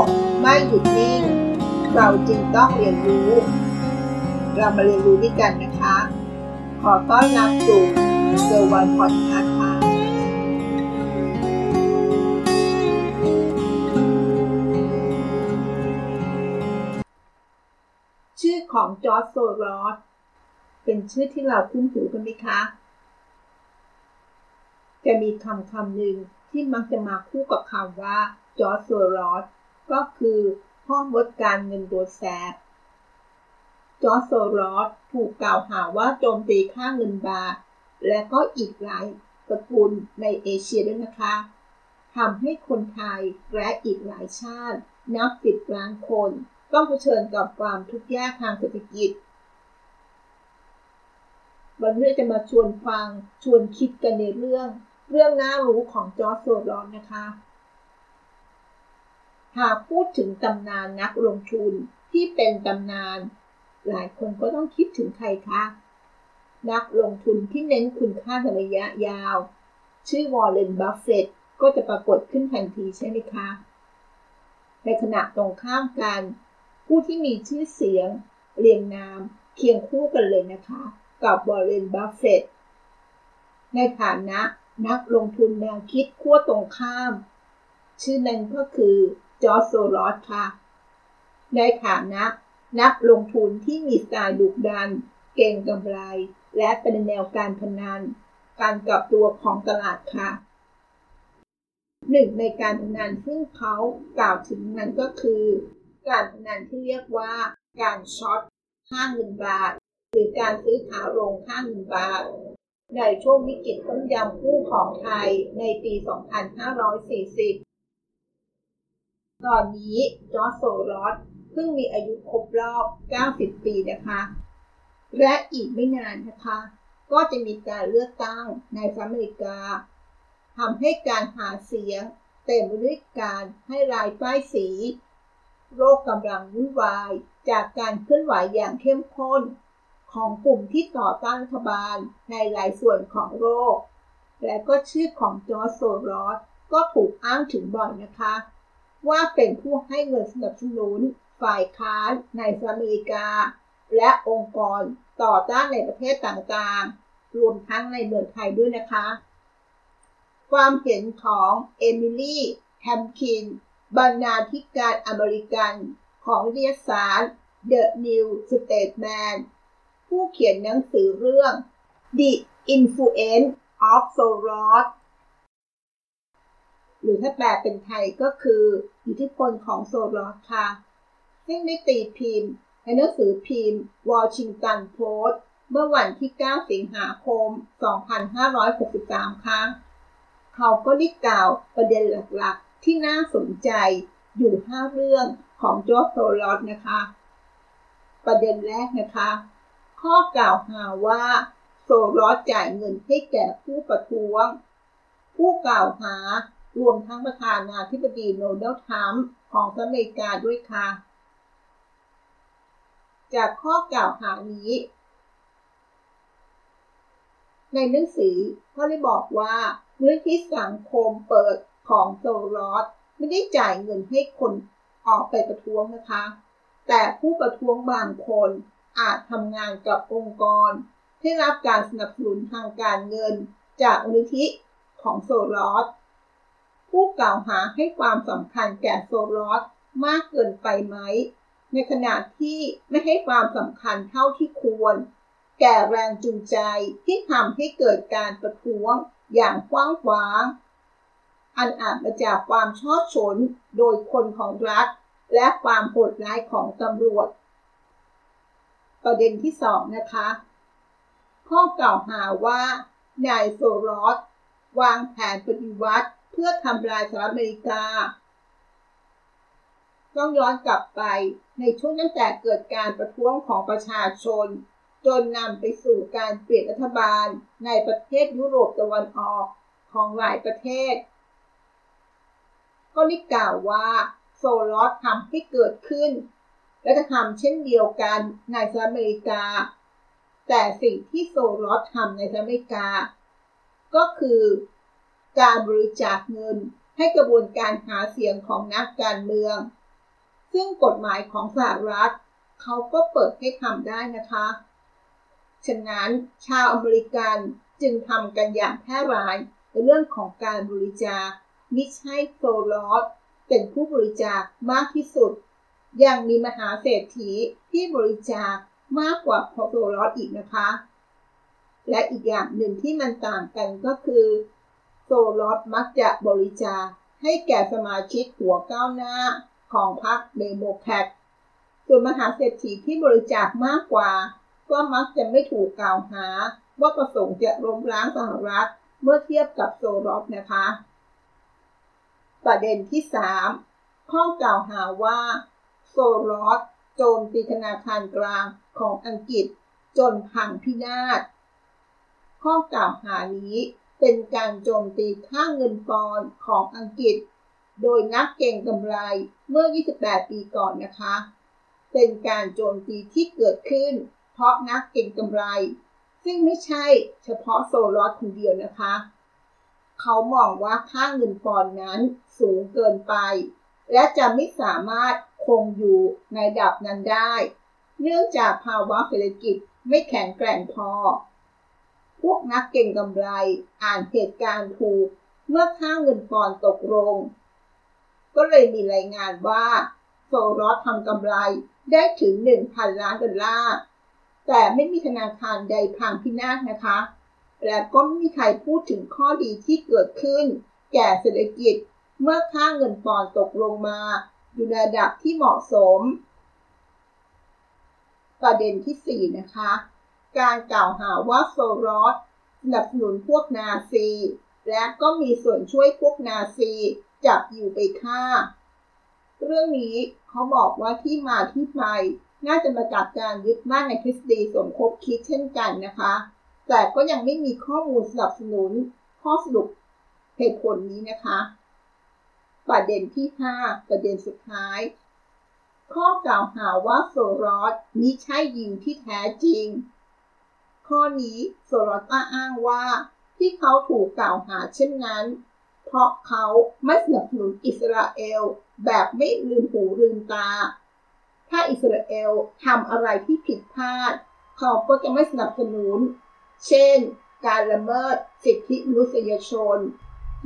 กไม่หยุดนิ่ง เราจึงต้องเรียนรู้ เรามาเรียนรู้ด้วยกันนะคะ ขอต้อนรับสู่เซอร์วันพอดคาส์ค่ะชื่อของจอร์จโซรอสเป็นชื่อที่เราคุ้นหูกันไหมคะ จะมีคำคำหนึ่งที่มักจะมาคู่กับคำว่าจอร์จโซรอส ก็คือพ่อมดการเงินตัวแสบจอร์จโซรอสถูกกล่าวหาว่าโจมตีค่าเงินบาท และก็อีกหลายตระกูลในเอเชียด้วยนะคะทำให้คนไทยและอีกหลายชาติ นับสิบล้านคน ต้องเผชิญกับความทุกข์ยากทางเศรษฐกิจ วันนี้จะมาชวนฟังชวนคิดกันในเรื่อง เรื่องน่ารู้ของจอร์จโซรอสนะคะ หากพูดถึงตำนานนักลงทุนที่เป็นตำนาน หลายคนก็ต้องคิดถึงใครคะนักลงทุนที่เน้นคุณค่าในระยะยาว ชื่อวอร์เรนบัฟเฟตก็จะปรากฏขึ้นทันทีใช่ไหมคะ ในขณะตรงข้ามกัน ผู้ที่มีชื่อเสียง เรียงนามเคียงคู่กันเลยนะคะ กับวอร์เรนบัฟเฟตในฐานะนักลงทุนแนวคิดขั้วตรงข้าม ชื่อนั้นก็คือ จอร์จโซรอสค่ะ ในฐานะนักลงทุนที่มีสไตล์ดุดัน เก็งกำไร และเป็นแนวการพนัน การกลับตัวของตลาดค่ะ หนึ่งในการพนันซึ่งเขากล่าวถึงนั้นก็คือ การพนันที่เรียกว่าการช็อตค่าเงินบาท หรือการซื้อขาลงค่าเงินบาท ในช่วงวิกฤตต้มยำกุ้ของไทยในปี 2540 ตอนนี้จอร์จโซรอสเพิ่งมีอายุครบรอบ 90 ปีนะคะ และอีกไม่นานนะคะ ก็จะมีการเลือกตั้งในสหรัฐอเมริกาทำให้การหาเสียง เต็มไปด้วยการให้รายป้ายสีโรคกำลังวุ่นวายจากการเคลื่อนไหวอย่างเข้มข้น ของกลุ่มที่ต่อต้านรัฐบาลในหลายส่วนของโลกและก็ชื่อของจอร์จโซรอสก็ถูกอ้างถึงบ่อยนะคะ ว่าเป็นผู้ให้เงินสนับสนุน ฝ่ายค้านในสหรัฐอเมริกา และองค์กรต่อต้านในประเทศต่างๆ รวมทั้งในเมืองไทยด้วยนะคะ ความเห็นของเอมิลี่แฮมคิน บรรณาธิการอเมริกันของนิตยสาร The New Statesman ผู้เขียนหนังสือเรื่อง The Influence of Soros หรือถ้าแปลเป็นไทยก็คือ อิทธิพลของโซลอค่ะซึ่งได้ตีพิมพ์ในหนังสือพิมพ์วอชิงตันโพสต์เมื่อวันที่ 9 สิงหาคม 2563 ครั้ง เขาก็ได้กล่าวประเด็นหลักๆ ที่น่าสนใจอยู่ 5 เรื่องของจอร์จโซลอสนะคะ ประเด็นแรกนะคะ ข้อกล่าวหาว่าโซลอสจ่ายเงินให้แก่ผู้ประท้วง ผู้กล่าวหา รวมทั้งประธานาธิบดีโดนัลด์ทรัมป์ของสหรัฐอเมริกาด้วยค่ะ จากข้อกล่าวหานี้ ในหนังสือเขาได้บอกว่ามูลนิธิสังคมเปิดของโซลอสไม่ได้จ่ายเงินให้คนออกไปประท้วงนะคะ แต่ผู้ประท้วงบางคนอาจทำงานกับองค์กร ที่รับการสนับสนุนทางการเงินจากมูลนิธิของโซลอส ผู้กล่าวหาให้ความสำคัญแก่โซลอสมากเกินไปไหม ในขณะที่ไม่ให้ความสำคัญเท่าที่ควร แก่แรงจูงใจที่ทำให้เกิดการประท้วงอย่างกว้างขวาง อันอาจมาจากความชอบชนโดยคนของรัฐ และความโหดร้ายของตำรวจ ประเด็นที่สองนะคะ ข้อกล่าวหาว่านายโซรอสวางแผนปฏิวัติ เพื่อทำลายสหรัฐอเมริกา ต้องย้อนกลับไปในช่วงตั้งแต่เกิดการประท้วงของประชาชน จนนำไปสู่การเปลี่ยนรัฐบาลในประเทศยุโรปตะวันออกของหลายประเทศ ก็ได้กล่าวว่าโซลอสทำให้เกิดขึ้น และจะทำเช่นเดียวกันในสหรัฐอเมริกา แต่สิ่งที่โซลอสทำในสหรัฐอเมริกา ก็คือ การบริจาคเงินให้กระบวนการหาเสียงของนักการเมือง ซึ่งกฎหมายของสหรัฐ เขาก็เปิดให้ทำได้นะคะ ฉะนั้นชาวอเมริกันจึงทำกันอย่างแพร่หลายในเรื่องของการบริจาคมิใช่โซรอสเป็นผู้บริจาคมากที่สุด ยังมีมหาเศรษฐีที่บริจาคมากกว่าโซรอสอีกนะคะ และอีกอย่างหนึ่งที่มันต่างกันก็คือ โซรอสมักจะบริจาคให้แก่สมาชิกหัวก้าวหน้าของพรรคเดโมแครตส่วนมหาเศรษฐีที่บริจาคมากกว่า ก็มักจะไม่ถูกกล่าวหา ว่าประสงค์จะล้มล้างสหรัฐเมื่อเทียบกับโซลอสนะคะ ประเด็นที่ 3 ข้อกล่าวหาว่า โซลอสโจมตีธนาคารกลางของอังกฤษจนพังพินาศข้อกล่าวหานี้ เป็นการโจมตีค่าเงินปอนด์ของอังกฤษ โดยนักเก่งกำไรเมื่อ 28 ปีก่อนนะคะ เป็นการโจมตีที่เกิดขึ้น เพราะนักเก่งกำไร ซึ่งไม่ใช่เฉพาะโซลอสคนเดียวนะคะ เขามองว่าค่าเงินปอนด์นั้นสูงเกินไป และจะไม่สามารถคงอยู่ในดับนั้นได้ เนื่องจากภาวะเศรษฐกิจไม่แข็งแกร่งพอ วกนักเก่งกำไร อ่านเหตุการณ์ถูก เมื่อค่าเงินปอนตกลง ก็เลยมีรายงานว่าโซรอสทำกำไรได้ถึง 1,000 ล้านดอลลาร์ แต่ไม่มีธนาคารใดพังพินาศนะคะ และก็ไม่มีใครพูดถึงข้อดีที่เกิดขึ้น แก่เศรษฐกิจ เมื่อค่าเงินปอนด์ตกลงมา อยู่ในระดับที่เหมาะสม ประเด็นที่ 4 นะคะ การกล่าวหาว่าโซรอสสนับสนุนพวกนาซี และก็มีส่วนช่วยพวกนาซีจับอยู่ไปฆ่า เรื่องนี้เขาบอกว่าที่มาที่ไปน่าจะมาจากการยึดมั่นในทฤษฎีสมคบคิดเช่นกันนะคะ แต่ก็ยังไม่มีข้อมูลสนับสนุนข้อสรุปเหตุผลนี้นะคะ ประเด็นที่ 5 ประเด็นสุดท้าย ข้อกล่าวหาว่าโซรอสมิใช่ยิวที่แท้จริง ข้อนี้โซลอต้าอ้างว่าที่เขาถูกกล่าวหาเช่นนั้น เพราะเขาไม่สนับสนุนอิสราเอลแบบไม่ลืมหูลืมตา ถ้าอิสราเอลทำอะไรที่ผิดพลาด เขาก็จะไม่สนับสนุน เช่น การละเมิดสิทธิมนุษยชน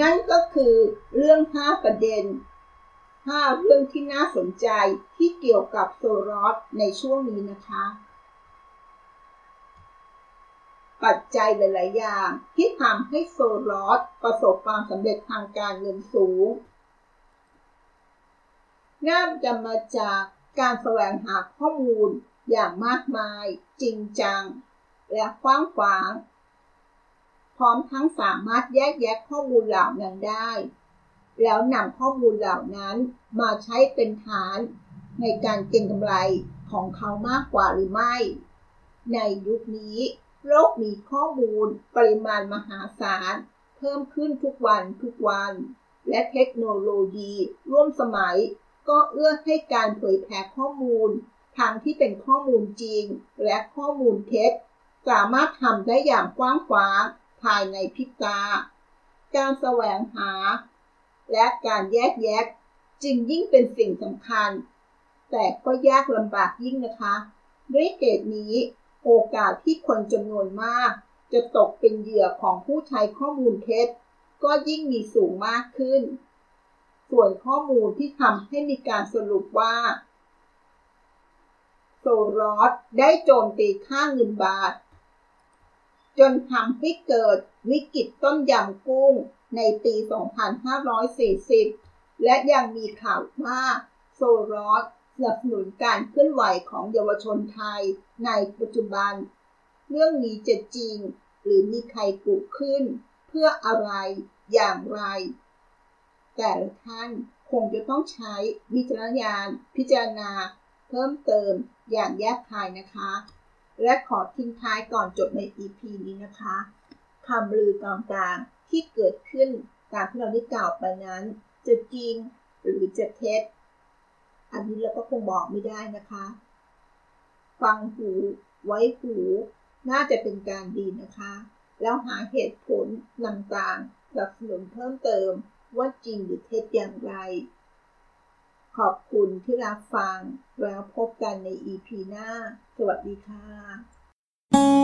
นั่นก็คือเรื่อง 5 ประเด็น 5 เรื่องที่น่าสนใจที่เกี่ยวกับโซรอสในช่วงนี้นะคะ ปัจจัยหลาย ๆ อย่าง ที่ทำให้โซลอสประสบความสำเร็จทางการเงินสูงน่าจะมาจากการแสวงหาข้อมูลอย่างมากมาย จริงจัง และกว้างขวาง พร้อมทั้งสามารถแยกแยะข้อมูลเหล่านั้นได้ แล้วนำข้อมูลเหล่านั้นมาใช้เป็นฐานในการเก็งกำไรของเขามากกว่าหรือไม่ ในยุคนี้ โลกมีข้อมูลปริมาณมหาศาล เพิ่มขึ้นทุกวันทุกวัน และเทคโนโลยีร่วมสมัย ก็เอื้อให้การเผยแพร่ข้อมูลทางที่เป็นข้อมูลจริง และข้อมูลเท็จ สามารถทำได้อย่างกว้างขวางภายในพิกาการแสวงหา และการแยกแยะจึงยิ่งเป็นสิ่งสำคัญ แต่ก็ยากลำบากยิ่งนะคะ ด้วยเหตุนี้ โอกาสที่คนจำนวนมาก จะตกเป็นเหยื่อของผู้ใช้ข้อมูลเท็จ ก็ยิ่งมีสูงมากขึ้น ส่วนข้อมูลที่ทำให้มีการสรุปว่า โซลอสได้โจมตีค่าเงินบาท จนทำให้เกิดวิกฤตต้นยำกุ้งในปี 2540 และยังมีข่าวว่าโซลอส นับสนุนการเคลื่อนไหวของเยาวชนไทยในปัจจุบัน เรื่องนี้จะจริงหรือมีใครกุขึ้น เพื่ออะไรอย่างไร แต่ละท่านคงจะต้องใช้วิจารณญาณพิจารณา เพิ่มเติมอย่างแยกคายนะคะ และขอทิ้งท้ายก่อนจบใน EP นี้นะคะคำลือต่างๆที่เกิดขึ้นตามที่เราได้กล่าวไปนั้น จะจริงหรือจะเท็จ อันนี้เราก็คงบอกไม่ได้นะคะ ฟังหูไว้หู น่าจะเป็นการดีนะคะ แล้วหาเหตุผลต่างสนับสนุนเพิ่มเติมว่าจริงหรือเท็จอย่างไร ขอบคุณที่รับฟัง แล้วพบกันใน EP หน้า สวัสดีค่ะ